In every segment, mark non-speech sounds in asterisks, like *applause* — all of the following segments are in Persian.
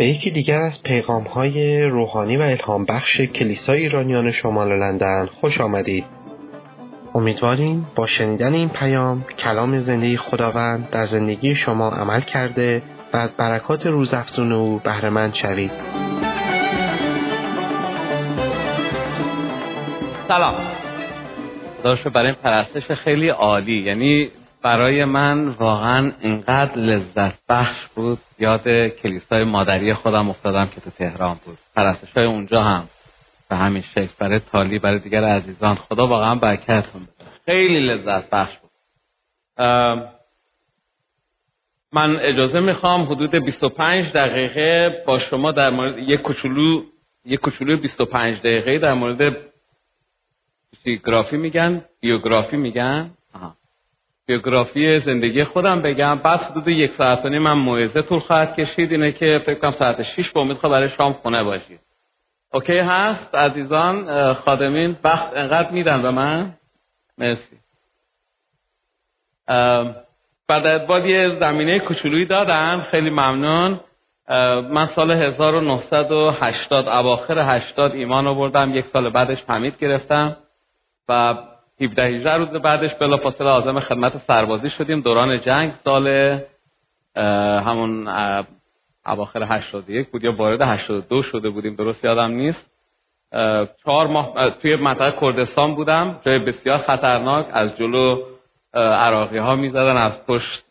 به یکی دیگر از پیغام های روحانی و الهام بخش کلیسای ایرانیان شمال لندن خوش آمدید. امیدواریم با شنیدن این پیام کلام زندگی خداوند در زندگی شما عمل کرده و از برکات روزافزون او بهرهمند شوید. سلام. داشت برای پرستش خیلی عالی یعنی برای من واقعا اینقدر لذت بخش بود. یاد کلیسای مادری خودم افتادم که تو تهران بود. پرستش های اونجا هم. به همین شکل برای تالی برای دیگر عزیزان. خدا واقعا برکتتون بده. خیلی لذت بخش بود. من اجازه می‌خوام حدود 25 دقیقه با شما در مورد یک کوچولو یک کوچولو 25 دقیقه در مورد گرافی میگن. بیوگرافی میگن. بیوگرافی زندگی خودم بگم. بعد حدود یک ساعت و نیم من موعظه طول خواهد کشید. اینه که فکر کنم ساعت 6 با امید برای شام خونه باشید. اوکی هست عزیزان خادمین. وقت انقدر میدن به من؟ مرسی. بعد باید یه زمینه کوچولویی دادم خیلی ممنون. من سال 1980 اواخر 80 ایمان آوردم. یک سال بعدش پمید گرفتم. و 17 18 روز بعدش بلافاصله عازم خدمت سربازی شدیم. دوران جنگ سال همون اواخر 81 بود یا وارد 82 شده بودیم. درست یادم نیست. چهار ماه توی منطقه کردستان بودم. جای بسیار خطرناک. از جلو عراقی ها می‌زدن از پشت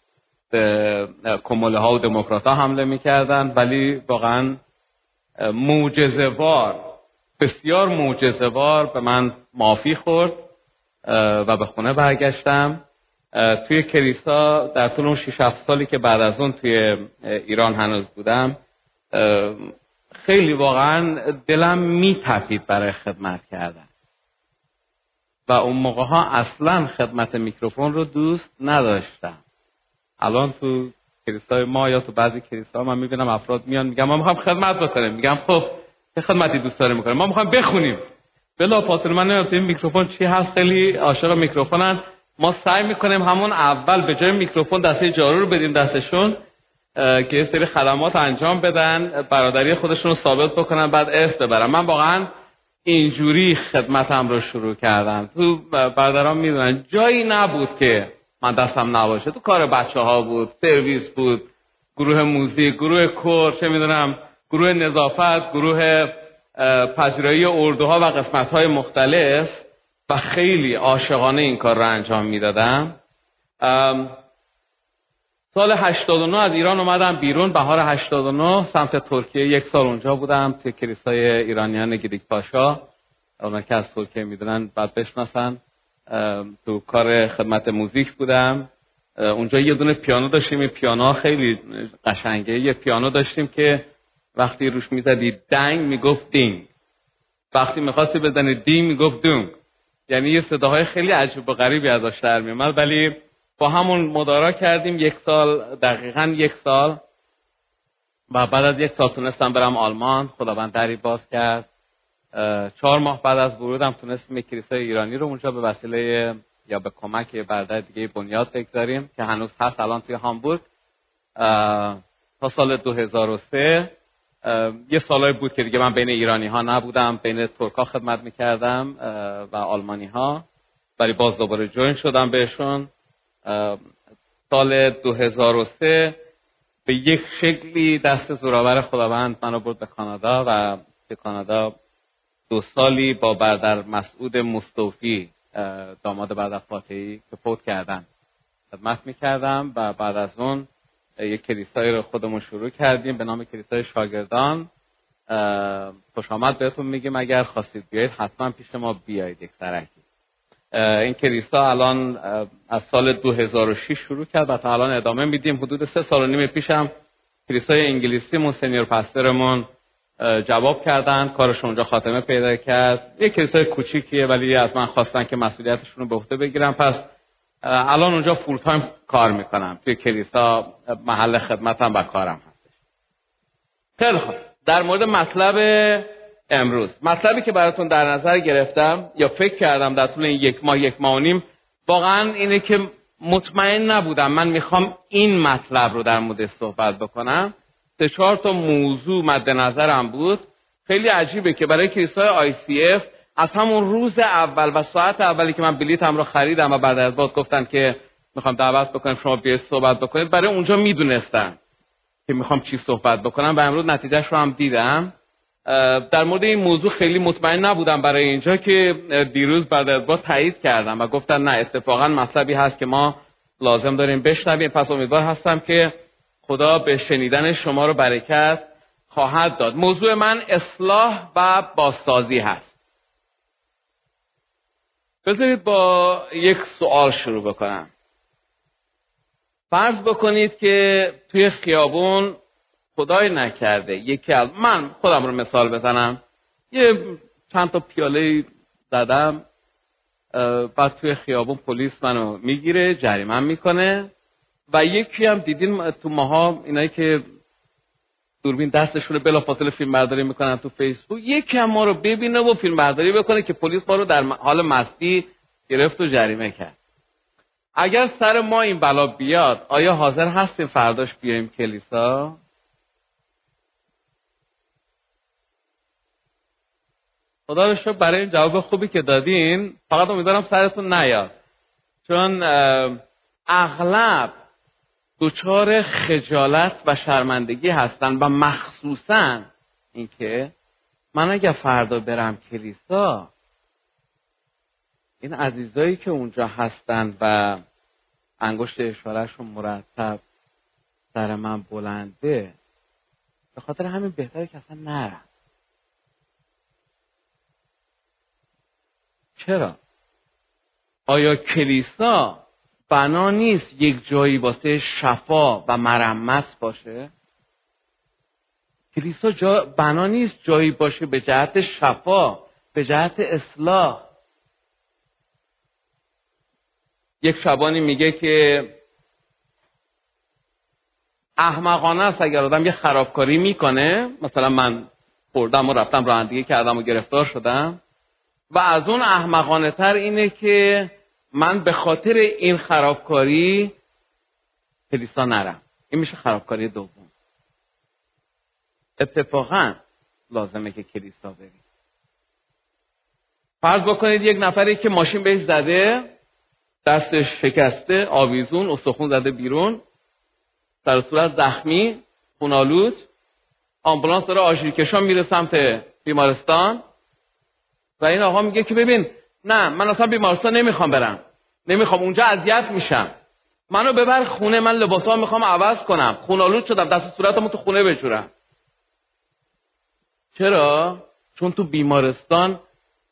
کموله ها و دموکرات ها حمله می‌کردن. ولی واقعا موجزوار بسیار موجزوار به من مافی خورد. و به خونه برگشتم. توی کلیسا در طول اون 6 7 سالی که بعد از اون توی ایران هنوز بودم خیلی واقعا دلم میتپید برای خدمت کردن. و اون موقع ها اصلا خدمت میکروفون رو دوست نداشتم. الان تو کلیسای ما یا تو بعضی کلیسا من می‌بینم افراد میان میگم ما می‌خوام خدمت بکنیم. میگم خب چه خدمتی دوست داره می‌کنیم ما می‌خوام بخونیم. بلا فاصله من نمی‌دونم این میکروفون چی هست خیلی عاشق میکروفونن ما سعی می‌کنیم همون اول به جای میکروفون دسته جارو رو بدیم دستشون که یه سری خدمات انجام بدن برادری خودشون رو ثابت بکنن بعد است ببرن. من واقعا اینجوری خدمتم رو شروع کردم تو برادران می‌دونن جایی نبود که من دستم نباشه. تو کار بچه ها بود سرویس بود گروه موزیک گروه کور چه می‌دونم گروه نظافت گروه پذیرایی اردوها و قسمت های مختلف و خیلی عاشقانه این کار رو انجام می‌دادم. سال 89 از ایران اومدم بیرون. بهار 89 سمت ترکیه. یک سال اونجا بودم توی کلیسای ایرانیان گریک پاشا. اونا که از ترکیه می‌دونن بعد بشناسن. تو کار خدمت موزیک بودم. اونجا یه دونه پیانو داشتیم. پیانو خیلی قشنگه. یه پیانو داشتیم که وقتی روش می‌زدی دنگ می‌گفت دینگ وقتی می‌خواستی بزنی دی می‌گفت دونگ یعنی یه صداهای خیلی عجیب و غریبی ازش در میومد ولی با همون مدارا کردیم یک سال دقیقا یک سال. و بعد از یک سال تونستم برم آلمان. خداوند دری باز کرد. چهار ماه بعد از ورودم تونستیم کلیسای ایرانی رو اونجا به وسیله یا به کمک برادر دیگه بنیاد بگذاریم که هنوز هست الان توی هامبورگ. تا سال 2003 یه سالایی بود که دیگه من بین ایرانی ها نبودم بین ترکا خدمت می‌کردم و آلمانی ها ولی باز دوباره جوین شدم بهشون. سال 2003 به یک شکلی دست زورآور خداوند منو برد به کانادا و به کانادا دو سالی با بردر مسعود مستوفی داماد بردر فاتحی که فوت کردن خدمت می‌کردم و بعد از اون یک کلیسایی رو خودمون شروع کردیم به نام کلیسای شاگردان. خوش آمد بهتون میگیم. اگر خواستید بیایید حتما پیش ما بیایید یک سرکی این کلیسا الان از سال 2006 شروع کرد و تا الان ادامه میدیم. حدود سه سال و نیم پیشم کلیسای انگلیسی مون سنیور پسترمون جواب کردن. کارش اونجا خاتمه پیدا کرد. یک کلیسای کوچیکیه ولی از من خواستن که مسئولیتشون رو به عهده بگیرم. پس الان اونجا full-time کار می‌کنم. توی کلیسا محل خدمتم و کارم هستش خیلی خوب. در مورد مطلب امروز. مطلبی که براتون در نظر گرفتم یا فکر کردم در طول این یک ماه یک ماه و نیم واقعا اینه که مطمئن نبودم. من می‌خوام این مطلب رو در مورد صحبت بکنم. سه چهار تا موضوع مد نظرم بود. خیلی عجیبه که برای کلیسای اف از همون روز اول و ساعت اولی که من بلیتم رو خریدم و بعد از باز گفتن که می‌خوام دعوت بکنم شما بیاید صحبت بکنید برای اونجا می‌دونستن که می‌خوام چی صحبت بکنم و امروز نتیجهش رو هم دیدم. در مورد این موضوع خیلی مطمئن نبودم برای اینجا که دیروز بعد از با تایید کردم و گفتن نه اتفاقا مطلبی هست که ما لازم داریم بشنویم. پس امیدوار هستم که خدا به شنیدن شما رو برکت خواهد داد. موضوع من اصلاح و بازسازی هست. بذارید با یک سوال شروع بکنم. فرض بکنید که توی خیابون خدای نکرده. یکی از من خودم رو مثال بزنم. یه چند تا پیاله زدم بعد توی خیابون پلیس منو می‌گیره جریمه می‌کنه. و یکی هم دیدین تو ماها اینایی که دوربین دستشون رو بلافاصله فیلم برداری می‌کنن تو فیسبوک. یکی هم ما رو ببینه و فیلم برداری بکنه که پلیس ما رو در حال مستی گرفت و جریمه کرد. اگر سر ما این بلا بیاد آیا حاضر هستیم فرداش بیایم کلیسا؟ خدا رو شکر برای این جواب خوبی که دادین فقط امیدوارم سرتون نیاد. چون اغلب دچار خجالت و شرمندگی هستن و مخصوصا اینکه من اگر فردا برم کلیسا این عزیزایی که اونجا هستن و انگشت اشارهشون مرتب سر من بلنده به خاطر همین بهتره که اصلا نرم چرا؟ آیا کلیسا بنا نیست یک جایی واسه شفا و مرمت باشه؟ کلیسا جا بنا نیست جایی باشه به جهت شفا به جهت اصلاح. یک شبانی میگه که احمقانه است اگر آدم یه خرابکاری می‌کنه. مثلا من خوردم و رفتم رانندگی کردم و گرفتار شدم. و از اون احمقانه تر اینه که من به خاطر این خرابکاری کلیسا نرم. این میشه خرابکاری دوم. اتفاقا لازمه که کلیسا بریم. فرض بکنید یک نفری که ماشین بهش زده دستش شکسته آویزون استخون زده بیرون در صورت زخمی خونالود آمبولانس داره آشیرکشان میره سمت بیمارستان و این آقا میگه که ببین نه من اصلا بیمارستان نمی‌خوام برم. نمی‌خوام اونجا اذیت میشم. منو ببر خونه من لباسا می‌خوام عوض کنم. خونالود شدم دست صورتمو تو خونه بجورم. چرا؟ چون تو بیمارستان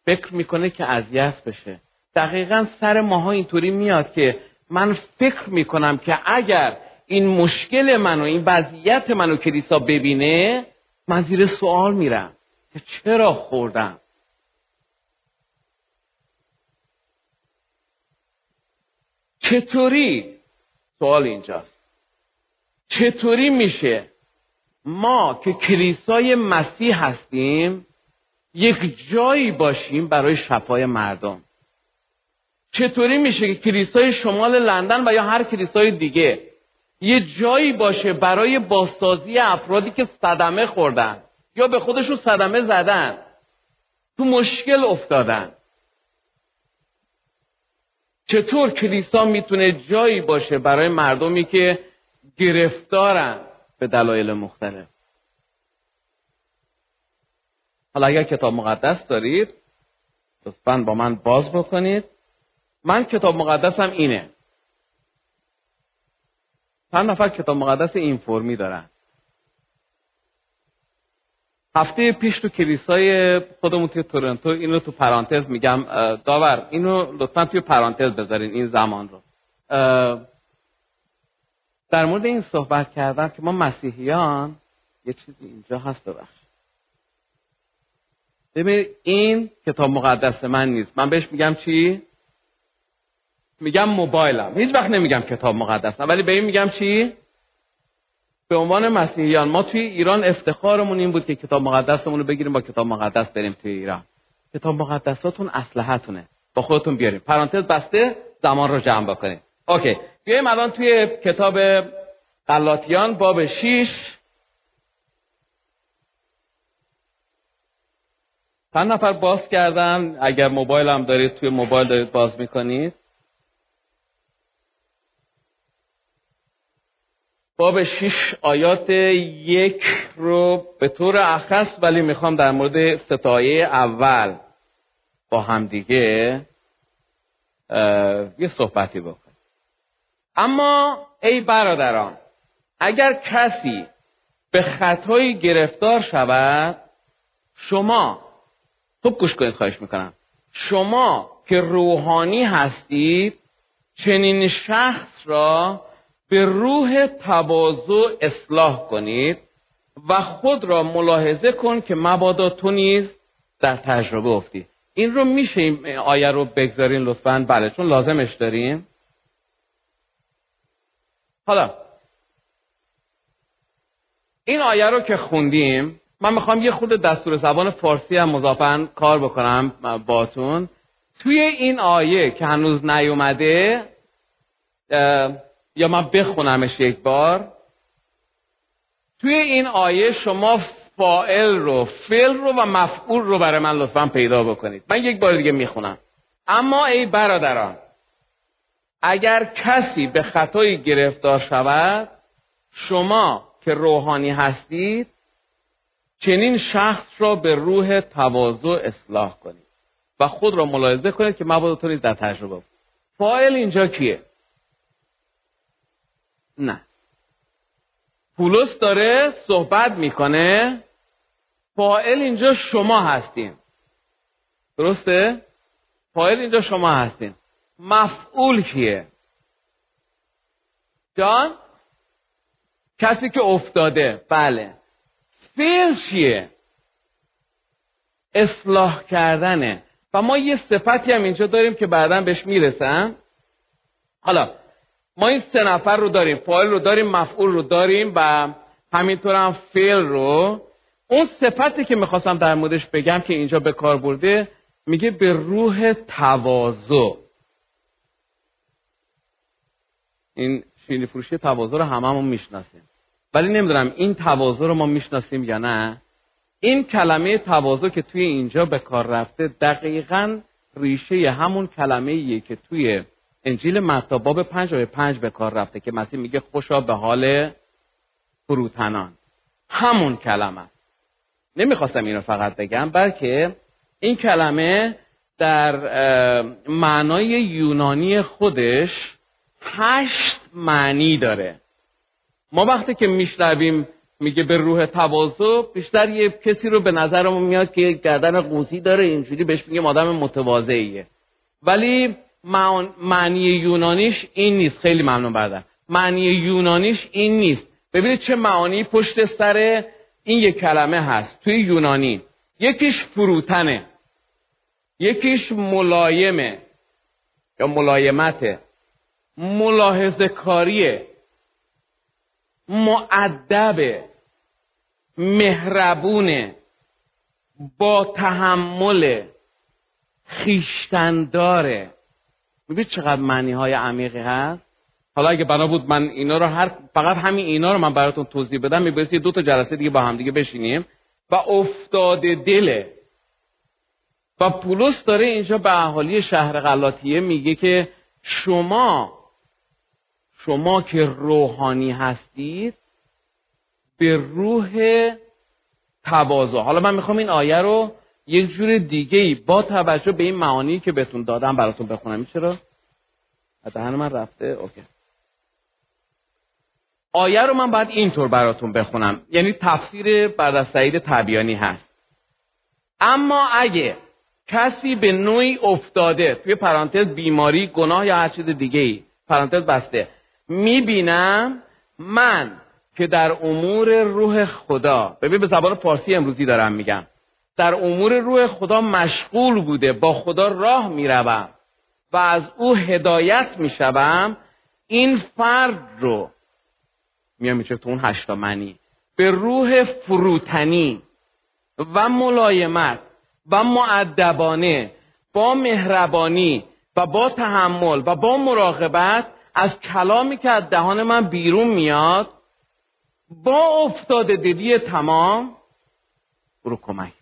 فکر می‌کنه که اذیت بشه. دقیقا سر ماها اینطوری میاد که من فکر می‌کنم که اگر این مشکل منو این وضعیت منو کلیسا ببینه من زیر سوال میرم. که چرا خوردم؟ چطوری؟ سوال اینجاست. چطوری میشه ما که کلیسای مسیح هستیم یک جایی باشیم برای شفای مردم؟ چطوری میشه که کلیسای شمال لندن و یا هر کلیسای دیگه یه جایی باشه برای بازسازی افرادی که صدمه خوردن یا به خودشون صدمه زدن تو مشکل افتادن؟ چطور کلیسا می‌تونه جایی باشه برای مردمی که گرفتارن به دلایل مختلف؟ حالا اگر کتاب مقدس دارید لطفا با من باز بکنید. من کتاب مقدسم اینه. چند نفر کتاب مقدس این فرمی دارن؟ هفته پیش تو کلیسای خودمون توی تورنتو اینو تو پرانتز میگم داور اینو لطفا توی پرانتز بذارین این زمان رو. در مورد این صحبت کردم که ما مسیحیان یه چیزی اینجا هست ببخش ببین این کتاب مقدس من نیست. من بهش میگم چی؟ میگم موبایلم. هیچ وقت نمیگم کتاب مقدسم ولی به این میگم چی؟ به عنوان مسیحیان ما توی ایران افتخارمون این بود که کتاب مقدسمون رو بگیریم با کتاب مقدس بریم توی ایران. کتاب مقدساتون اسلحتونه با خودتون بیاریم. پرانتز بسته زمان رو جمع بکنیم. اوکی. بیایم الان توی کتاب قلاتیان باب 6 چند نفر باز کردن؟ اگر موبایل هم دارید توی موبایل دارید باز می‌کنید. باب شش آیات یک رو به طور اخص ولی می‌خوام در مورد ستایه اول با همدیگه یه صحبتی بکنیم. اما ای برادران اگر کسی به خطایی گرفتار شود شما خوب گوش کنید خواهش می‌کنم. شما که روحانی هستید چنین شخص را به روح تواضع اصلاح کنید و خود را ملاحظه کن که مبادا تو نیز در تجربه افتی. این رو میشه این آیه رو بگذارین لطفا. بله چون لازمش داریم. حالا این آیه رو که خوندیم من می‌خوام یه خود دستور زبان فارسی هم مضافن کار بکنم باتون توی این آیه که هنوز نیومده یا من بخونمش یک بار؟ توی این آیه شما فائل رو فعل رو و مفعول رو برای من لطفا پیدا بکنید. من یک بار دیگه می‌خونم. اما ای برادران اگر کسی به خطایی گرفتار شود شما که روحانی هستید چنین شخص را به روح تواضع اصلاح کنید و خود را ملاحظه کنید که مبادا در تجربه فایل اینجا کیه؟ نه پولس داره صحبت می‌کنه فائل اینجا شما هستین درسته؟ فائل اینجا شما هستین مفعول کیه؟ جان؟ کسی که افتاده بله فعل چیه؟ اصلاح کردنه و ما یه صفتی هم اینجا داریم که بعدا بهش می‌رسم حالا ما این سه نفر رو داریم فاعل رو داریم مفعول رو داریم و همینطور هم فعل رو. اون صفتی که می‌خواستم در موردش بگم که اینجا به کار برده میگه به روح تواضع. این شیرینی فروشی تواضع رو هممون می‌شناسیم. ولی نمی‌دونم این تواضع رو ما می‌شناسیم یا نه. این کلمه تواضع که توی اینجا به کار رفته دقیقا ریشه همون کلمه که توی انجیل متی باب پنج آیه پنج به کار رفته که مسیح میگه خوشا به حال فروتنان. همون کلمه نمی‌خواستم این رو فقط بگم بلکه این کلمه در معنای یونانی خودش هشت معنی داره. ما وقتی که میشنویم میگه به روح تواضع بیشتر یه کسی رو به نظرمون میاد که گردن قوسی داره اینجوری بهش میگه آدم متواضعیه. ولی معنی یونانیش این نیست. خیلی ممنون بردم معنی یونانیش این نیست. ببینید چه معانی پشت سر این یک کلمه هست. توی یونانی. یکیش فروتنه. یکیش ملایمه. یا ملایمته. ملاحظه کاریه معدبه مهربونه. با تحمل خیشتنداره. می‌بینید چقدر معنی های عمیقی هست؟ حالا اگه بنا بود من اینا رو هر فقط همین اینا رو من براتون توضیح بدم میبایستی دو تا جلسه دیگه با هم دیگه بشینیم. و افتاده دله و پولس داره اینجا به اهالی شهر غلاطیه میگه که شما شما که روحانی هستید به روح تواضع. حالا من می‌خوام این آیه رو یک جور دیگه ای با توجه به این معانی که بهتون دادم براتون بخونم. چرا؟ دهن من رفته؟ اوکی. آیه رو من باید اینطور براتون بخونم. یعنی تفسیر بعد از سعید تبیانی هست. اما اگه کسی به نوعی افتاده توی پرانتز بیماری گناه یا هر چیز دیگه ای پرانتز بسته می‌بینم من که در امور روح خدا ببین به زبان فارسی امروزی دارم میگم. در امور روح خدا مشغول بوده با خدا راه می‌روم و از او هدایت می‌شوم. این فرد رو میام میشه تو اون هشتا منی؟ به روح فروتنی و ملایمت و معدبانه با مهربانی و با تحمل و با مراقبت از کلامی که از دهان من بیرون میاد با افتاده دیدی تمام رو کمک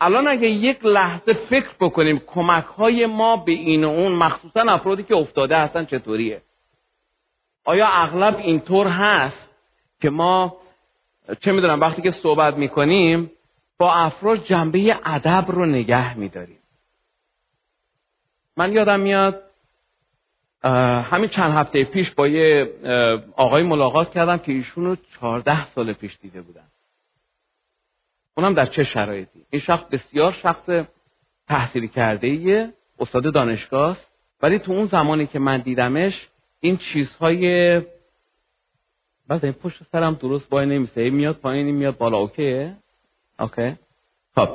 الان اگه یک لحظه فکر بکنیم کمک های ما به این و اون مخصوصا افرادی که افتاده هستن چطوریه؟ آیا اغلب اینطور هست که ما چه می‌دونم وقتی که صحبت می‌کنیم با افراد جنبه ادب رو نگه میداریم؟ من یادم میاد همین چند هفته پیش با یه آقای ملاقات کردم که ایشون رو چهارده سال پیش دیده بودن. اونم در چه شرایطی؟ این شخص بسیار شخص تحصیلی کرده ایه استاد دانشگاه است ولی تو اون زمانی که من دیدمش این چیزهای بعد این پشت سرم درست وای نمیسه. میاد پایین میاد بالا. اوکیه اوکی. خب.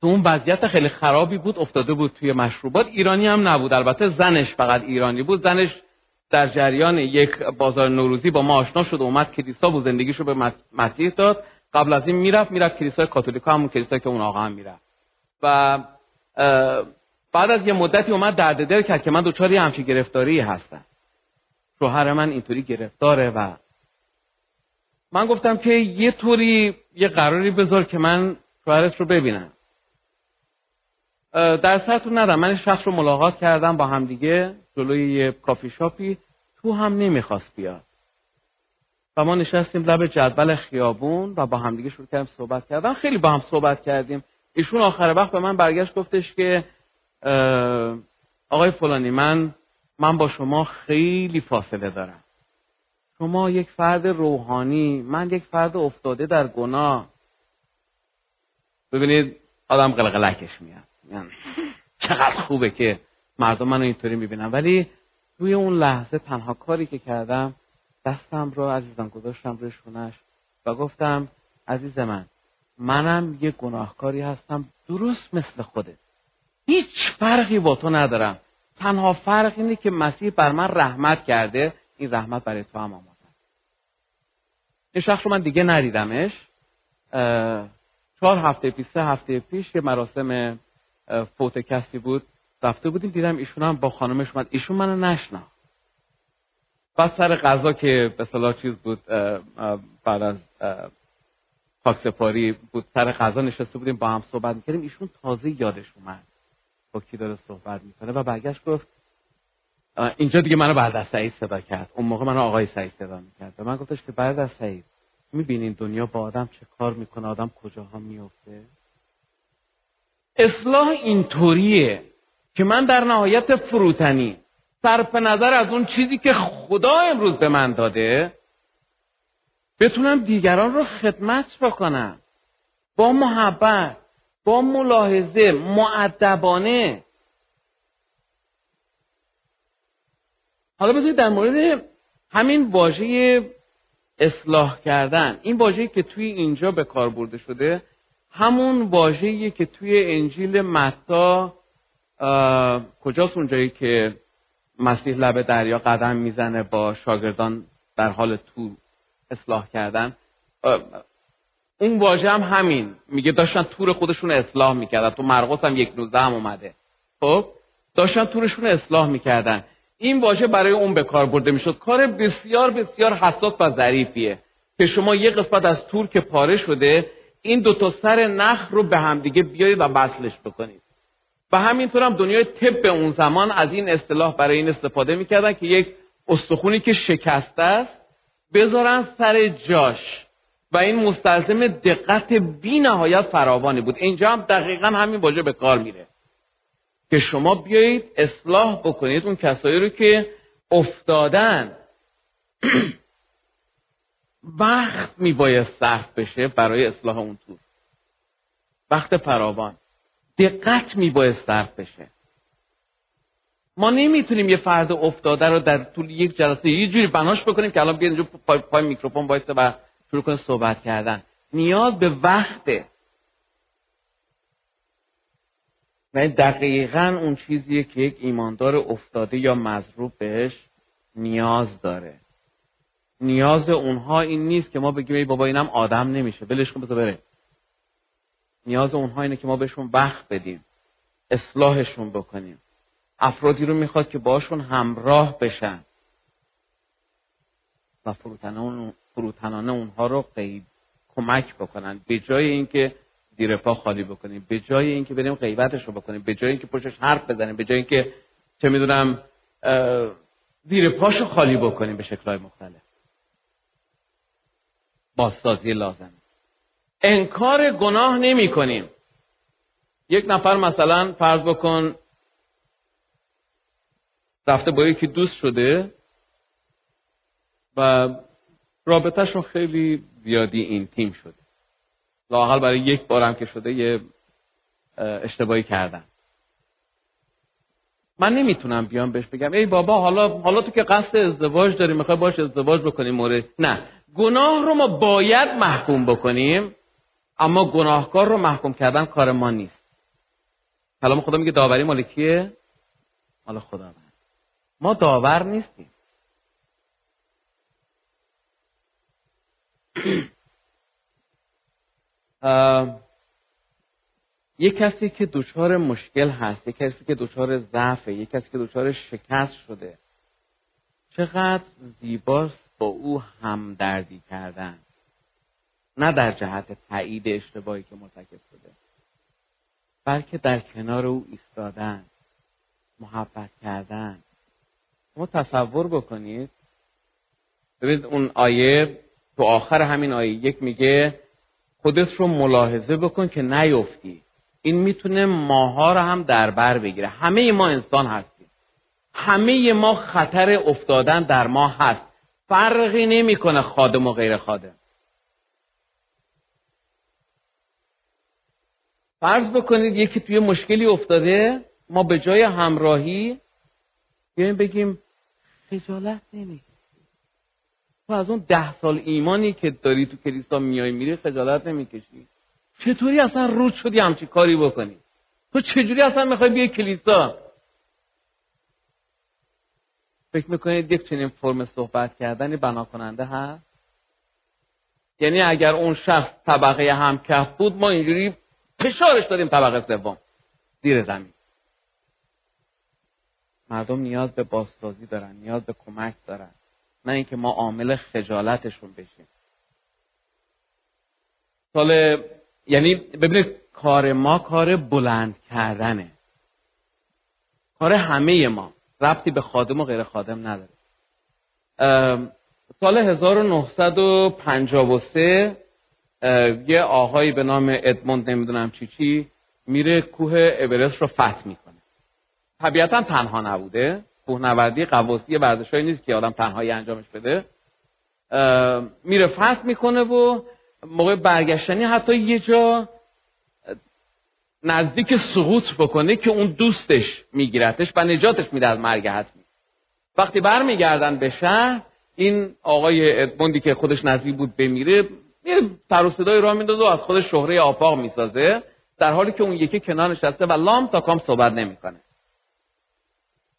تو اون وضعیت خیلی خرابی بود افتاده بود توی مشروبات. ایرانی هم نبود. البته زنش فقط ایرانی بود. زنش در جریان یک بازار نوروزی با ما آشنا شد و اومد کلیسا بود زندگیشو به مسیح داد. قبل از این می‌رفت می‌رفت کلیسای کاتولیکا همون کلیسا که اون آقا هم می‌رفت. و بعد از یه مدتی اومد درد دل کرد که من دوچاری همچی گرفتاری هستم. شوهر من اینطوری گرفتاره و من گفتم که یه طوری یه قراری بذار که من شوهرت رو ببینم. در سرتون ندارم. من شخص رو ملاقات کردم با همدیگه جلوی یه کافی شاپی. تو هم نمی‌خواست بیاد. و ما نشستیم لب جدول خیابون و با همدیگه شروع کردیم صحبت کردن. خیلی با هم صحبت کردیم. ایشون آخر وقت به من برگشت گفتش که آقای فلانی من من با شما خیلی فاصله دارم. شما یک فرد روحانی من یک فرد افتاده در گناه. ببینید آدم قلقلکش میاد. چقدر خوبه که مردم منو اینطوری می‌بینن. ولی توی اون لحظه تنها کاری که کردم دستم رو عزیزم گذاشتم روی شونش و گفتم عزیز من منم یه گناهکاری هستم درست مثل خودت. هیچ فرقی با تو ندارم. تنها فرق اینه که مسیح بر من رحمت کرده این رحمت برای تو هم آماده این شخص رو من دیگه ندیدمش. چهار هفته پیش سه هفته پیش یه مراسم فوت کسی بود رفته بودیم دیدم ایشون هم با خانمش اومد. ایشون منو نشنا بعد سر غذا که به صلاح چیز بود بعد از خاکسپاری بود سر غذا نشسته بودیم با هم صحبت می‌کردیم. ایشون تازه یادش اومد با کی داره صحبت می‌کنه و برگشت گفت اینجا دیگه منو بعد از سعید صدا کرد. اون موقع منو آقای سعید صدا می‌کرد. و من گفتش که بعد از سعید می‌بینین دنیا با آدم چه کار می‌کنه آدم کجاها میفته اصلاح اینطوریه که من در نهایت فروتنی. صرف نظر از اون چیزی که خدا امروز به من داده بتونم دیگران رو خدمت بکنم. با محبت با ملاحظه معدبانه حالا بذارید در مورد همین واژه اصلاح کردن. این واژه‌ای که توی اینجا به کار برده شده همون واژه‌ای که توی انجیل متا کجاست اونجایی که مسیح لب دریا قدم می‌زنه با شاگردان در حال تور اصلاح کردن؟ اون واژه هم همین. میگه داشتن تور خودشون اصلاح می‌کردن. تو مرقس هم یک نوزده هم اومده. خب؟ داشتن تورشون اصلاح می‌کردن. این واژه برای اون به کار برده می‌شد. کار بسیار بسیار حساس و ظریفیه که شما یه قسمت از تور که پاره شده این دو تا سر نخ رو به همدیگه بیارید و وصلش بکنید. و همینطور هم دنیای طب اون زمان از این اصطلاح برای این استفاده می‌کردن که یک استخونی که شکسته است بذارن سر جاش. و این مستلزم دقت بی نهایت فراوانی بود. اینجا هم دقیقا همین واژه به کار میره. که شما بیایید اصلاح بکنید اون کسایی رو که افتادن. *clears throat* وقت میباید صرف بشه برای اصلاح اون طور وقت فراوان. دقت میباید صرف بشه. ما نمی‌تونیم یه فرد افتاده رو در طول یک جلسه یه جوری بناش بکنیم که الان بیاد اینجا پای, پای میکروفون بایسته و شروع کنه صحبت کردن. نیاز به وقته و دقیقا اون چیزیه که یک ایماندار افتاده یا مضروب بهش نیاز داره. نیاز اونها این نیست که ما بگیم ای بابا اینم آدم نمیشه. بلش کن بذار بره. نیاز اونها اینه که ما بهشون وقت بدیم اصلاحشون بکنیم. افرادی رو می‌خواد که باشون همراه بشن. و فروتنانه اونها رو قید کمک بکنن. به جای اینکه زیر پا خالی بکنیم به جای اینکه بریم غیبتش رو بکنیم به جای اینکه پشتش حرف بزنیم به جای اینکه چه می‌دونم زیر پاشو خالی بکنیم به شکلهای مختلف. بازسازی لازم. انکار گناه نمی کنیم. یک نفر مثلا فرض بکن رفته با یکی دوست شده و رابطهشون خیلی زیادی اینتیم شده. لاقل برای یک بارم که شده یه اشتباهی کردن. من نمی‌تونم بیام بهش بگم ای بابا حالا حالا تو که قصد ازدواج داری می‌خوای باش ازدواج بکنیم مورد؟ نه. گناه رو ما باید محکوم بکنیم اما گناهکار رو محکوم کردن کار ما نیست. کلام خدا میگه داوری مال کیه؟ مال خدا. ما داور نیستیم. *clears throat* یک کسی که دچار مشکل هست یک کسی که دچار ضعفه یک کسی که دچار شکست شده چقدر زیباست با او همدردی کردن. نه در جهت تایید اشتباهی که مرتکب شده. بلکه در کنار او ایستادن محبت کردن. شما تصور بکنید. ببینید اون آیه تو آخر همین آیه یک میگه خودت رو ملاحظه بکن که نیفتی. این می‌تونه ماها رو هم در بر بگیره. همه ما انسان هستیم. همه ما خطر افتادن در ما هست. فرقی نمی‌کنه خادم و غیر خادم. فرض بکنید یکی توی مشکلی افتاده ما به جای همراهی بیایم بگیم خجالت نمیگی تو از اون ده سال ایمانی که داری تو کلیسا میای میری خجالت نمی‌کشی چطوری اصلا رود شدی همچی کاری بکنی؟ تو چجوری اصلا می‌خوای بیای کلیسا؟ فکر می‌کنید یک چنین فرم صحبت کردنی بنا کننده هست؟ یعنی اگر اون شخص طبقه همکف بود ما اینجوری فشارش دادیم طبقه سوم زیر زمین. مردم نیاز به بازسازی دارن نیاز به کمک دارن. نه اینکه ما عامل خجالتشون بشیم. سال یعنی ببینید کار ما کار بلند کردنه. کار همه ما. ربطی به خادم و غیر خادم نداره. سال 1953 یه آقایی به نام ادموند نمی‌دونم چی چی میره کوه اورست رو فتح می‌کنه. طبیعتا تنها نبوده. کوهنوردی قواسی ورزشایی نیست که آدم تنهایی انجامش بده. میره فتح می‌کنه و موقع برگشتنی حتی یه جا نزدیک سقوط بکنه که اون دوستش میگیرتش و نجاتش میده از مرگ حتمی. وقتی برمیگردن به شهر این آقای ادموندی که خودش نزدیک بود بمیره یه سر صدای راه میندازه و از خودش شهره آفاق می‌سازه در حالی که اون یکی کنار نشسته و لام تا کام صحبت نمی‌کنه.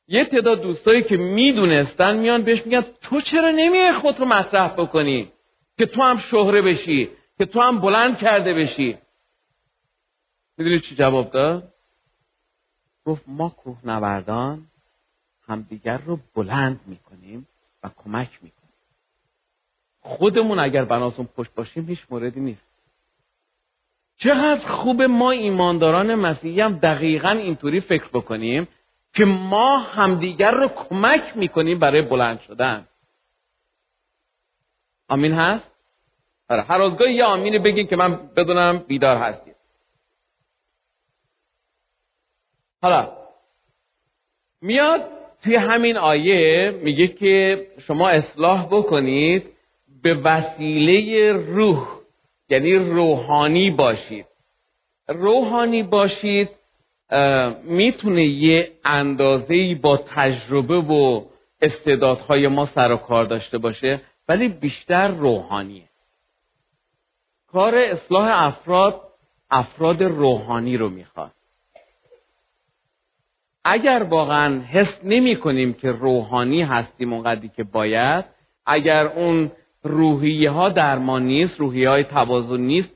یه تعداد دوستایی که می‌دونستن میان بهش میگن تو چرا نمیای خود رو مطرح بکنی؟ که تو هم شهره بشی که تو هم بلند کرده بشی. می‌دونی چی جواب داد؟ گفت ما کوهنوردان همدیگر رو بلند می‌کنیم و کمک می‌کنیم. خودمون اگر بناسون پشت باشیم هیچ موردی نیست. چقدر خوب ما ایمانداران مسیحی هم دقیقا اینطوری فکر بکنیم که ما همدیگر رو کمک می‌کنیم برای بلند شدن. آمین هست؟ آره هر روزگاه یه آمینی بگین که من بدونم بیدار هستید. حالا میاد توی همین آیه میگه که شما اصلاح بکنید به وسیله روح یعنی روحانی باشید. روحانی باشید می‌تونه یه اندازه با تجربه و استعدادهای ما سر و کار داشته باشه ولی بیشتر روحانیه. کار اصلاح افراد افراد روحانی رو می‌خواد. اگر واقعا حس نمی کنیم که روحانی هستیم اونقدری که باید اگر اون روحیه ها در ما نیست روحیه های توازن نیست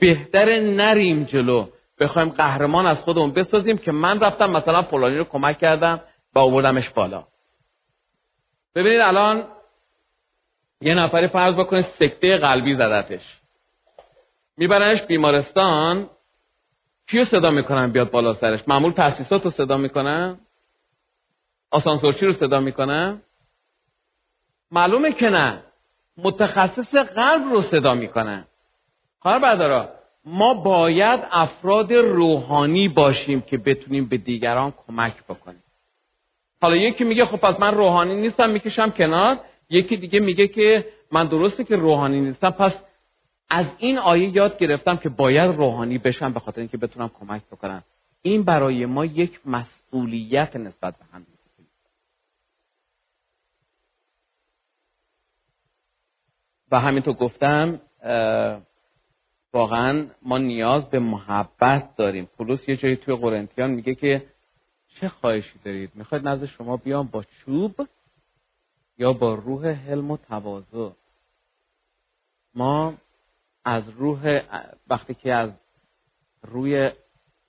بهتر نریم جلو. بخوایم قهرمان از خودمون بسازیم که من رفتم مثلا فلانی رو کمک کردم و آوردمش بالا. ببینید الان یه نفری فرض بکنه سکته قلبی زدتش. میبرنش بیمارستان کیو صدا می‌کنن بیاد بالا سرش؟ معمول تاسیسات رو صدا می‌کنن؟ آسانسورچی رو صدا می‌کنن؟ معلومه که نه. متخصص قلب رو صدا می‌کنن. خواهر بردارا ما باید افراد روحانی باشیم که بتونیم به دیگران کمک بکنیم. حالا یکی میگه خب پس من روحانی نیستم می‌کشم کنار. یکی دیگه میگه که من درسته که روحانی نیستم پس از این آیه یاد گرفتم که باید روحانی بشم به خاطر اینکه بتونم کمک بکنم. این برای ما یک مسئولیت نسبت به هم. و همینطور گفتم واقعا ما نیاز به محبت داریم. پولس یه جایی توی قرنتیان میگه که چه خواهشی دارید؟ می‌خواید نزد شما بیام با چوب یا با روح حلم و تواضع؟ ما از روح وقتی که از روی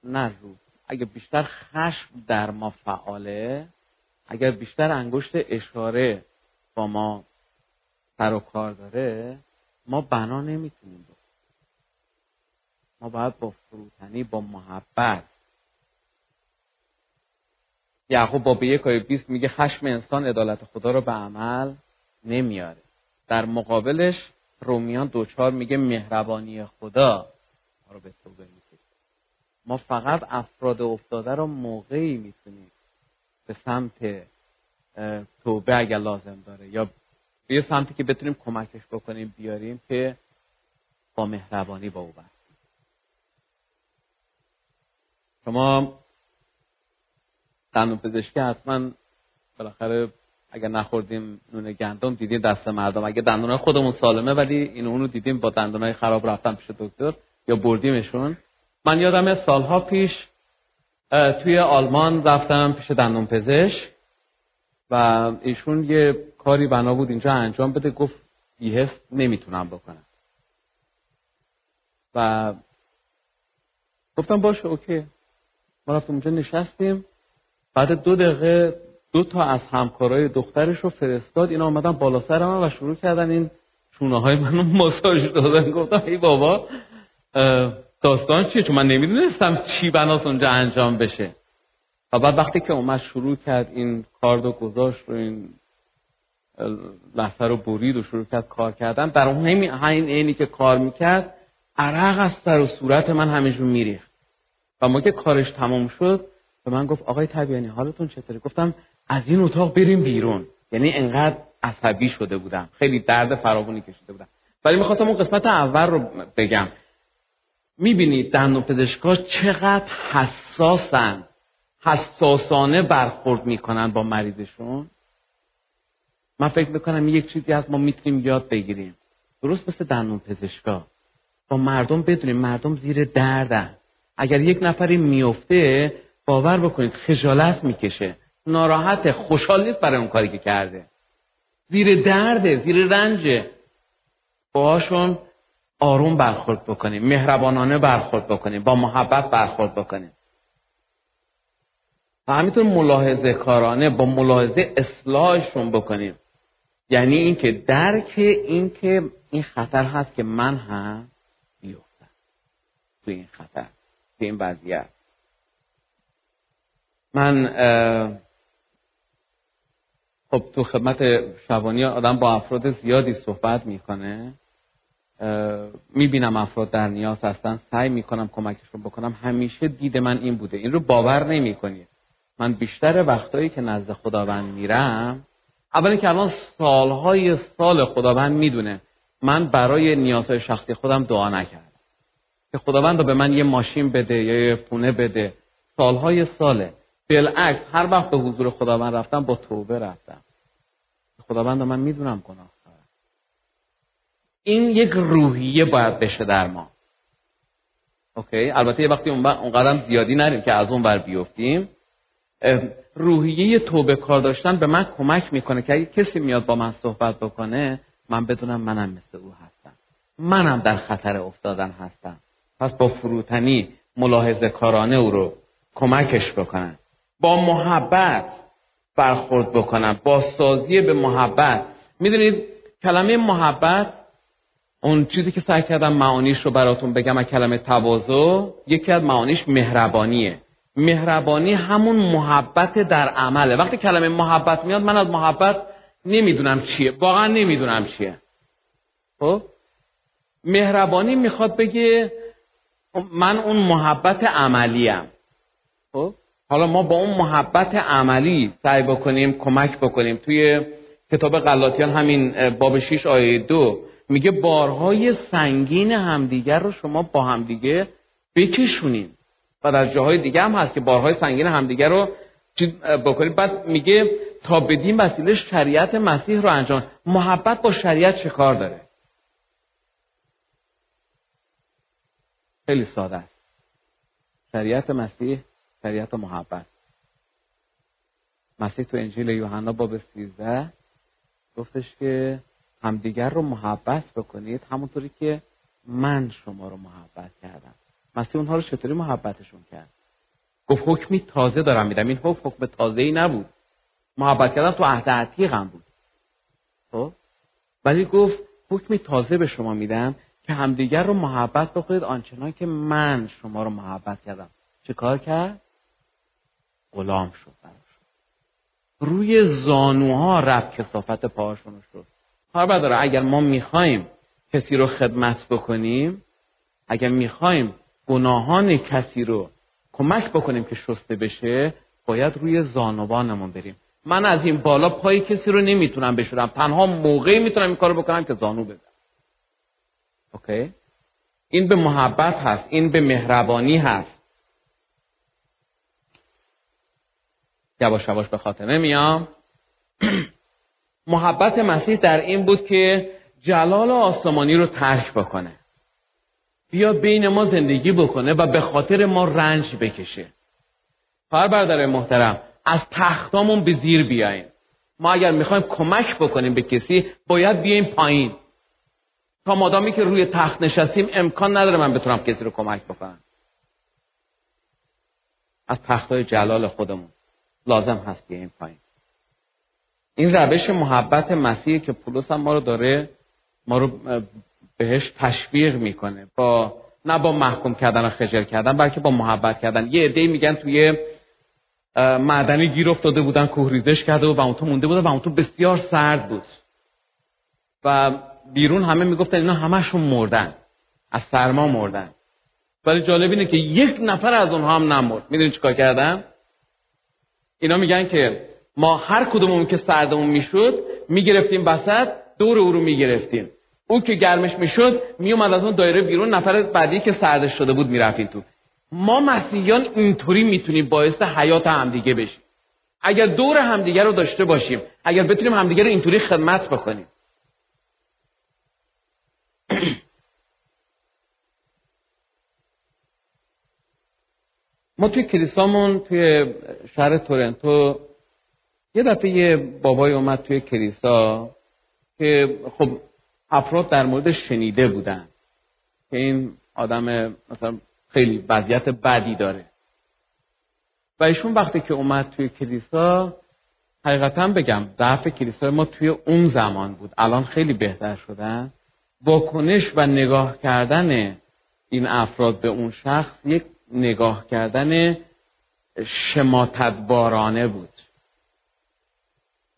نه رو اگه بیشتر خشم در ما فعاله اگر بیشتر انگشت اشاره با ما سر و کار داره ما بنا نمی‌تونیم ما باید با فروتنی با محبت. یعقوب با به یک بیست میگه خشم انسان عدالت خدا رو به عمل نمیاره در مقابلش رومیان دوچار میگه مهربانی خدا. ما رو به توبه می‌کشه ما فقط افراد افتاده رو موقعی می‌تونیم به سمت توبه اگر لازم داره یا به یه سمتی که بتونیم کمکش بکنیم بیاریم که با مهربانی با او شما دندون پزشکی حتما بالاخره اگر نخوردیم نون گندم دیدیم دست مردم. اگه دندونای خودمون سالمه ولی اینو اونو دیدیم با دندونای خراب رفتن پیش دکتر یا بردیمشون. من یادم سالها پیش توی آلمان رفتم پیش دندون پزشک و ایشون یه کاری بنا بود اینجا انجام بده. گفت بیهست نمی‌تونم بکنم. و گفتم باشه اوکی. ما رفتیم اونجا نشستیم. بعد دو دقیقه دو تا از همکارای دخترش رو فرستاد اینا آمدن بالا سر من و شروع کردن این چونه های منو *laughs* ماساژ دادن. گفتم ای بابا داستان چیه؟ چون من نمی‌دونستم چی بناس اونجا انجام بشه. و بعد وقتی که اومد شروع کرد این کارد و گذاشت رو این لحظه رو برید و شروع کرد کار کردن در اون همین اینی که کار می‌کرد عرق از سر و صورت من همینجور میریخت. و ما که کارش تمام شد به من گفت آقای طبیانی حالتون چطوره؟ گفتم از این اتاق بریم بیرون. یعنی انقدر عصبی شده بودم. خیلی درد فراوانی کشیده بودم. ولی می‌خواستم اون قسمت اول رو بگم. می‌بینید دندون پزشکا چقدر حساسن. حساسانه برخورد می‌کنن با مریضشون. من فکر می‌کنم یک چیزی از ما می‌تونیم یاد بگیریم. درست مثل دندون پزشکا. با مردم بدونیم مردم زیر دردن. اگر یک نفری میفته باور بکنید خجالت می‌کشه. ناراحت خوشحال نیست برای اون کاری که کرده. زیر درده زیر رنجه. باهاشون آروم برخورد بکنیم مهربانانه برخورد بکنیم با محبت برخورد بکنیم. و همینطور ملاحظه کارانه با ملاحظه اصلاحشون بکنیم. یعنی اینکه درک اینکه این خطر هست که من هم بیفتم. تو این خطر تو این وضعیت. من خب تو خدمت شبانی آدم با افراد زیادی صحبت می‌کنه. می‌بینم افراد در نیاز هستن. سعی می‌کنم کمکشون بکنم. همیشه دید من این بوده. این رو باور نمی‌کنید من بیشتر وقتایی که نزد خداوند میرم اولی که الان سالهای سال خداوند می‌دونه من برای نیازهای شخصی خودم دعا نکردم. که خداوند به من یه ماشین بده یا یه خونه بده. سالهای ساله. بالعکس هر وقت به حضور خداوند رفتم با توبه رفتم. خداوند من می‌دونم گناه این یک روحیه باید بشه در ما. اوکی؟ البته یه وقتی اون قدم زیادی نریم که از اون بر بیفتیم. روحیه توبه کار داشتن به من کمک می‌کنه که اگه کسی میاد با من صحبت بکنه من بدونم منم مثل او هستم. منم در خطر افتادن هستم. پس با فروتنی ملاحظه کارانه او رو کمکش بکنن. با محبت برخورد بکنن با سازی به محبت. می‌دونید کلمه محبت اون چیزی که سعی کردم معانیش رو براتون بگم کلمه تواضع یکی از معانیش مهربانیه. مهربانی همون محبت در عمله. وقتی کلمه محبت میاد من از محبت نمی‌دونم چیه. واقعا نمی‌دونم چیه. خب؟ مهربانی می‌خواد بگه من اون محبت عملیم خب؟ حالا ما با اون محبت عملی سعی بکنیم کمک بکنیم. توی کتاب غلاطیان همین باب 6 آیه دو میگه بارهای سنگین همدیگر رو شما با همدیگه بکشونین. و در جاهای دیگه هم هست که بارهای سنگین همدیگر رو بکنید بعد میگه تا بدین وسیله شریعت مسیح رو انجام. محبت با شریعت چه کار داره؟ خیلی ساده است. شریعت مسیح شریعت محبت. مسیح تو انجیل یوحنا باب 13 گفتش که همدیگر رو محبت بکنید همونطوری که من شما رو محبت کردم. مسیح اونها رو چطوری محبتشون کرد؟ گفت حکمی تازه دارم میدم. این حکم حکم تازه ای نبود. محبت کردن تو عهد عتیقم بود. خب؟ ولی گفت حکمی تازه به شما میدم که همدیگر رو محبت بکنید آنچنان که من شما رو محبت کردم. چه کار کرد؟ غلام شد روی زانوها رب کسافت پاهاشون رو شست. کار بداره اگر ما می‌خوایم کسی رو خدمت بکنیم اگر می‌خوایم گناهان کسی رو کمک بکنیم که شسته بشه باید روی زانوانمون بریم. من از این بالا پای کسی رو نمی‌تونم بشورم. تنها موقعی می‌تونم این کارو بکنم که زانو بدم. اوکی؟ این به محبت هست. این به مهربانی هست. یواش یواش به خاطر میام. *clears throat* محبت مسیح در این بود که جلال آسمانی رو ترک بکنه. بیاد بین ما زندگی بکنه و به خاطر ما رنج بکشه. خواهر برادر محترم از تختامون به زیر بیایم ما اگر می‌خوایم کمک بکنیم به کسی باید بیایم پایین. تا مادامی که روی تخت نشستیم امکان نداره من بتونم کسی رو کمک بکنم. از تختای جلال خودمون. لازم هست بیایم پایین. این روش محبت مسیحی که پولس هم ما رو داره ما رو بهش تشویق می‌کنه. با نه با محکوم کردن و خجل کردن بلکه با محبت کردن. یه عده میگن توی معدنی گیر افتاده بودن کوهریزش کرده و اون تو مونده بودن و اون تو بسیار سرد بود. و بیرون همه می‌گفتن اینا همشون مردن. از سرما مردن. ولی جالب اینه که یک نفر از اونها هم نمرد. می‌دونی چیکار کردن؟ اینا میگن که ما هر کدومون که سردمون می‌شد می‌گرفتیم وسط دور او رو می‌گرفتیم. او که گرمش می‌شد میومد از اون دایره بیرون نفر بعدی که سردش شده بود می‌رفتیم تو. ما مسیحیان اینطوری می‌تونیم باعث حیات همدیگه بشیم. اگر دور همدیگه رو داشته باشیم اگر بتونیم همدیگه رو اینطوری خدمت بکنیم. *clears throat* ما توی کلیسامون توی شهر تورنتو یه دفعه یه بابای اومد توی کلیسا که خب افراد در مورد شنیده بودن که این آدم مثلا خیلی وضعیت بدی داره. و ایشون وقتی که اومد توی کلیسا حقیقتا بگم ضعف کلیسا ما توی اون زمان بود. الان خیلی بهتر شدن. واکنش و نگاه کردن این افراد به اون شخص یک نگاه کردن شماتت بارانه بود.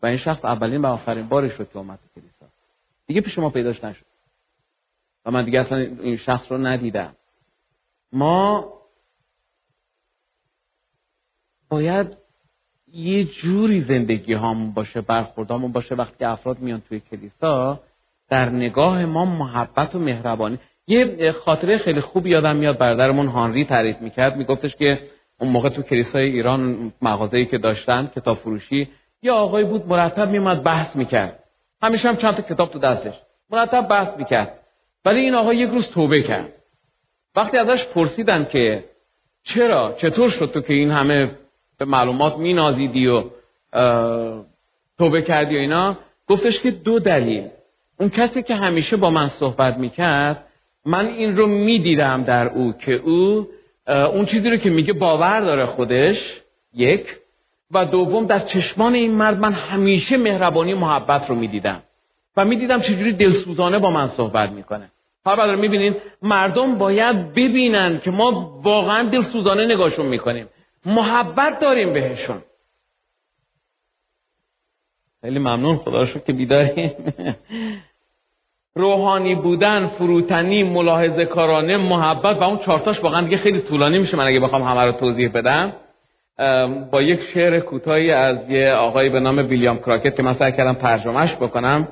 و این شخص اولین و آخرین بارش رو که اومد کلیسا. دیگه پیش ما پیداش نشد. و من دیگه اصلا این شخص رو ندیدم. ما باید یه جوری زندگی هامون باشه برخوردامون باشه وقتی افراد میان توی کلیسا در نگاه ما محبت و مهربانی یه خاطره خیلی خوب یادم میاد برادرمون هانری تعریف می‌کرد. میگفتش که اون موقع تو کلیسای ایران مغازه‌ای که داشتن کتاب فروشی یه آقای بود مرتب میومد بحث می‌کرد. همیشه هم چند تا کتاب تو دستش. مرتب بحث می‌کرد. ولی این آقا یک روز توبه کرد. وقتی ازش پرسیدن که چرا چطور شد تو که این همه به معلومات مینازیدی و توبه کردی و اینا گفتش که دو دلیل. اون کسی که همیشه با من صحبت می‌کرد من این رو می‌دیدم در او که او اون چیزی رو که میگه باور داره خودش یک. و دوم در چشمان این مرد من همیشه مهربانی محبت رو می‌دیدم. و می‌دیدم چجوری دلسوزانه با من صحبت می‌کنه. حالا می‌بینین مردم باید ببینن که ما واقعا دل سوزانه نگاهشون می‌کنیم. محبت داریم بهشون. خیلی ممنون. خدا که بیداریم. روحانی بودن فروتنی ملاحظه کارانه محبت و اون چارتاش واقعا دیگه خیلی طولانی میشه. من اگه بخوام همه رو توضیح بدم با یک شعر کوتاهی از یه آقایی به نام ویلیام کراکت که من سعی کردم ترجمهش بکنم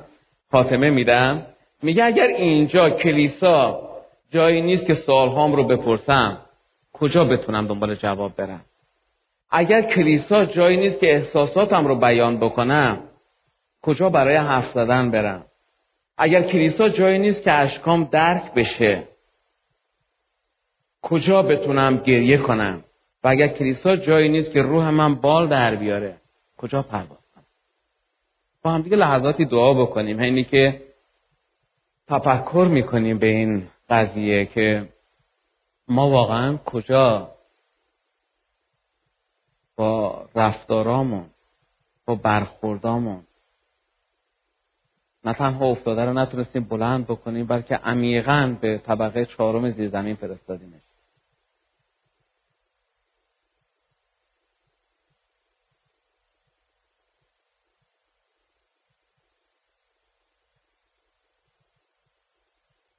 خاتمه میدم. میگه اگر اینجا کلیسا جایی نیست که سوالهام رو بپرسم کجا بتونم دنبال جواب برم؟ اگر کلیسا جایی نیست که احساساتم رو بیان بکنم کجا برای حرف زدن برم؟ اگر کلیسا جایی نیست که اشکام درک بشه کجا بتونم گریه کنم؟ و اگر کلیسا جایی نیست که روح من بال در بیاره کجا پرواز کنم؟ با هم دیگه لحظاتی دعا بکنیم. اینی که تفکر می‌کنیم به این قضیه که ما واقعا کجا با رفتارامون با برخوردامون نه تنها افتاده رو نتونستیم بلند بکنیم بلکه عمیقا به طبقه چهارم زیر زمین فرستادیمش.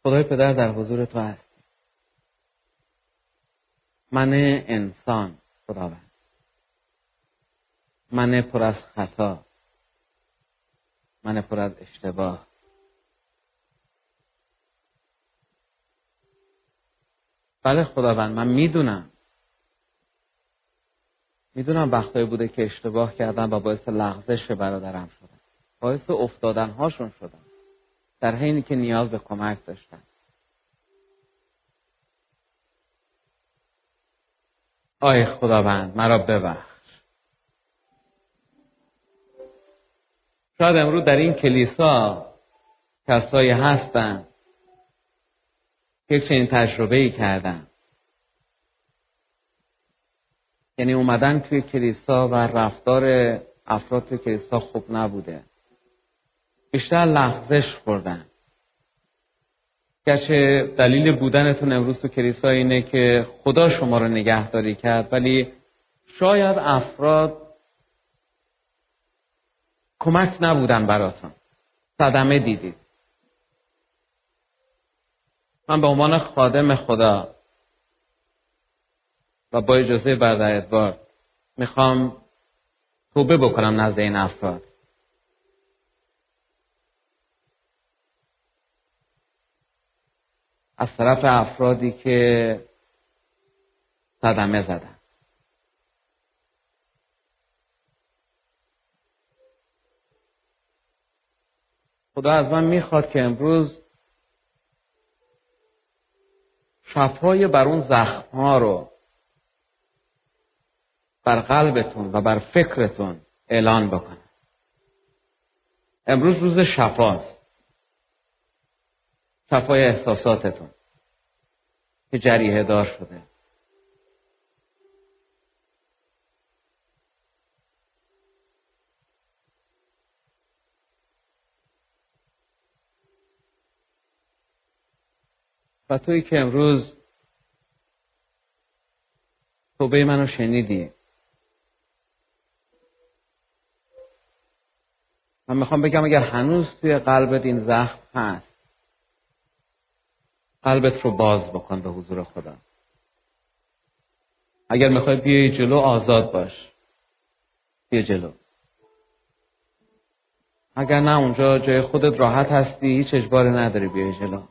خدای پدر در حضور تو هست. من انسان خداوند. من پر از خطا. من پر از اشتباه. بله خداوند من می‌دونم. می‌دونم وقتایی بوده که اشتباه کردم و باعث لغزش برادرم شدم. باعث افتادن هاشون شدم. در حینی که نیاز به کمک داشتن آی خداوند مرا ببخش. شاید امروز در این کلیسا کسایی هستن که چنین تجربه ای کردن. یعنی اومدن توی کلیسا و رفتار افراد توی کلیسا خوب نبوده. بیشتر لغزش خوردن. گرچه دلیل بودنتون امروز تو کلیسا اینه که خدا شما رو نگهداری کرد ولی شاید افراد کمک نبودن براتون. صدمه دیدید. من به عنوان خادم خدا و با اجازه برادر ادوار می‌خوام توبه بکنم نزد این افراد. از طرف افرادی که صدمه زدن. خدا از من می‌خواد که امروز شفای بر اون زخم ها رو بر قلبتون و بر فکرتون اعلان بکنه امروز روز شفاست. شفای احساساتتون که جریه دار شده. توی که امروز توبه منو شنیدی. من می‌خوام بگم اگر هنوز توی قلبت این زخم هست قلبت رو باز بکن به حضور خدا. اگر می‌خوای بیای جلو آزاد باش. بیا جلو. اگر نه اونجا جای خودت راحت هستی هیچ اجباری نداری بیای جلو.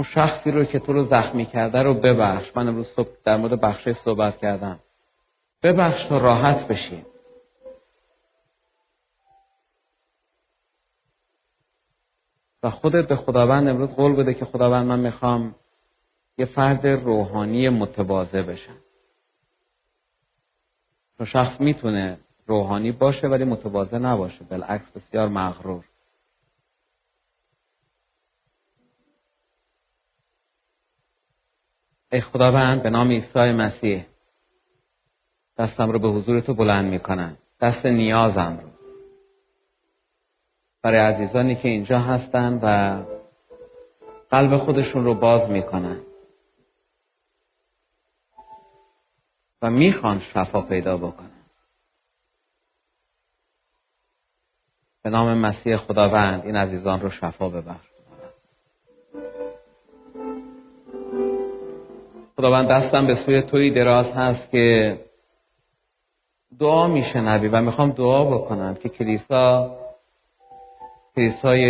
اون شخصی رو که تو رو زخمی کرده رو ببخش. من امروز صبح در مورد بخشه صحبت کردم. ببخش تا راحت بشی و خودت به خداوند امروز قول بده که خداوند من می‌خوام یه فرد روحانی متواضع بشم. تو شخص می‌تونه روحانی باشه ولی متواضع نباشه. بالعکس بسیار مغرور. ای خداوند به نام عیسی مسیح دستم رو به حضور تو بلند می‌کنم. دست نیازم رو. برای عزیزانی که اینجا هستن و قلب خودشون رو باز می‌کنن. و می‌خوان شفا پیدا بکنن. به نام مسیح خداوند این عزیزان رو شفا ببخش. خداوند دستم به سوی توی دراز هست که دعا میشنوی و می‌خوام دعا بکنم که کلیسا کلیسای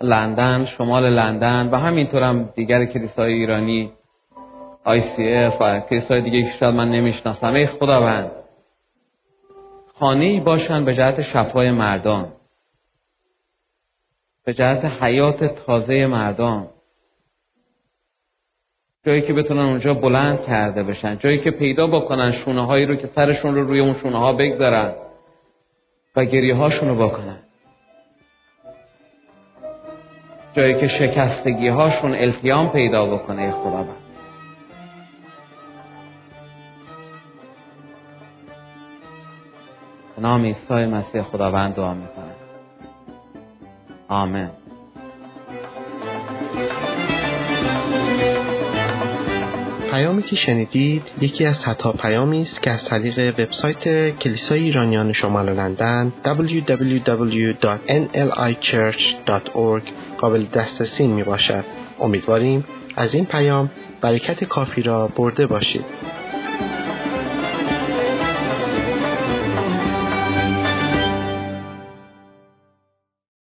لندن شمال لندن و همینطور هم دیگر کلیسای ایرانی آی سی اف و کلیسای دیگه که شاید من نمی‌شناسم. ای خداوند خانه باشن به جهت شفای مردان به جهت حیات تازه مردان. جایی که بتونن اونجا بلند کرده بشن جایی که پیدا بکنن شونه هایی رو که سرشون رو روی اون شونه ها بگذارن و گریه هاشون رو بکنن. جایی که شکستگی هاشون التیام پیدا بکنه خداوند. به نام عیسی مسیح خداوند دعا می‌کنه آمین. پیامی که شنیدید یکی از صدها پیامی است که از طریق وبسایت کلیسای ایرانیان شمال لندن www.nlichurch.org قابل دسترسی می باشد. امیدواریم از این پیام برکت کافی را برده باشید.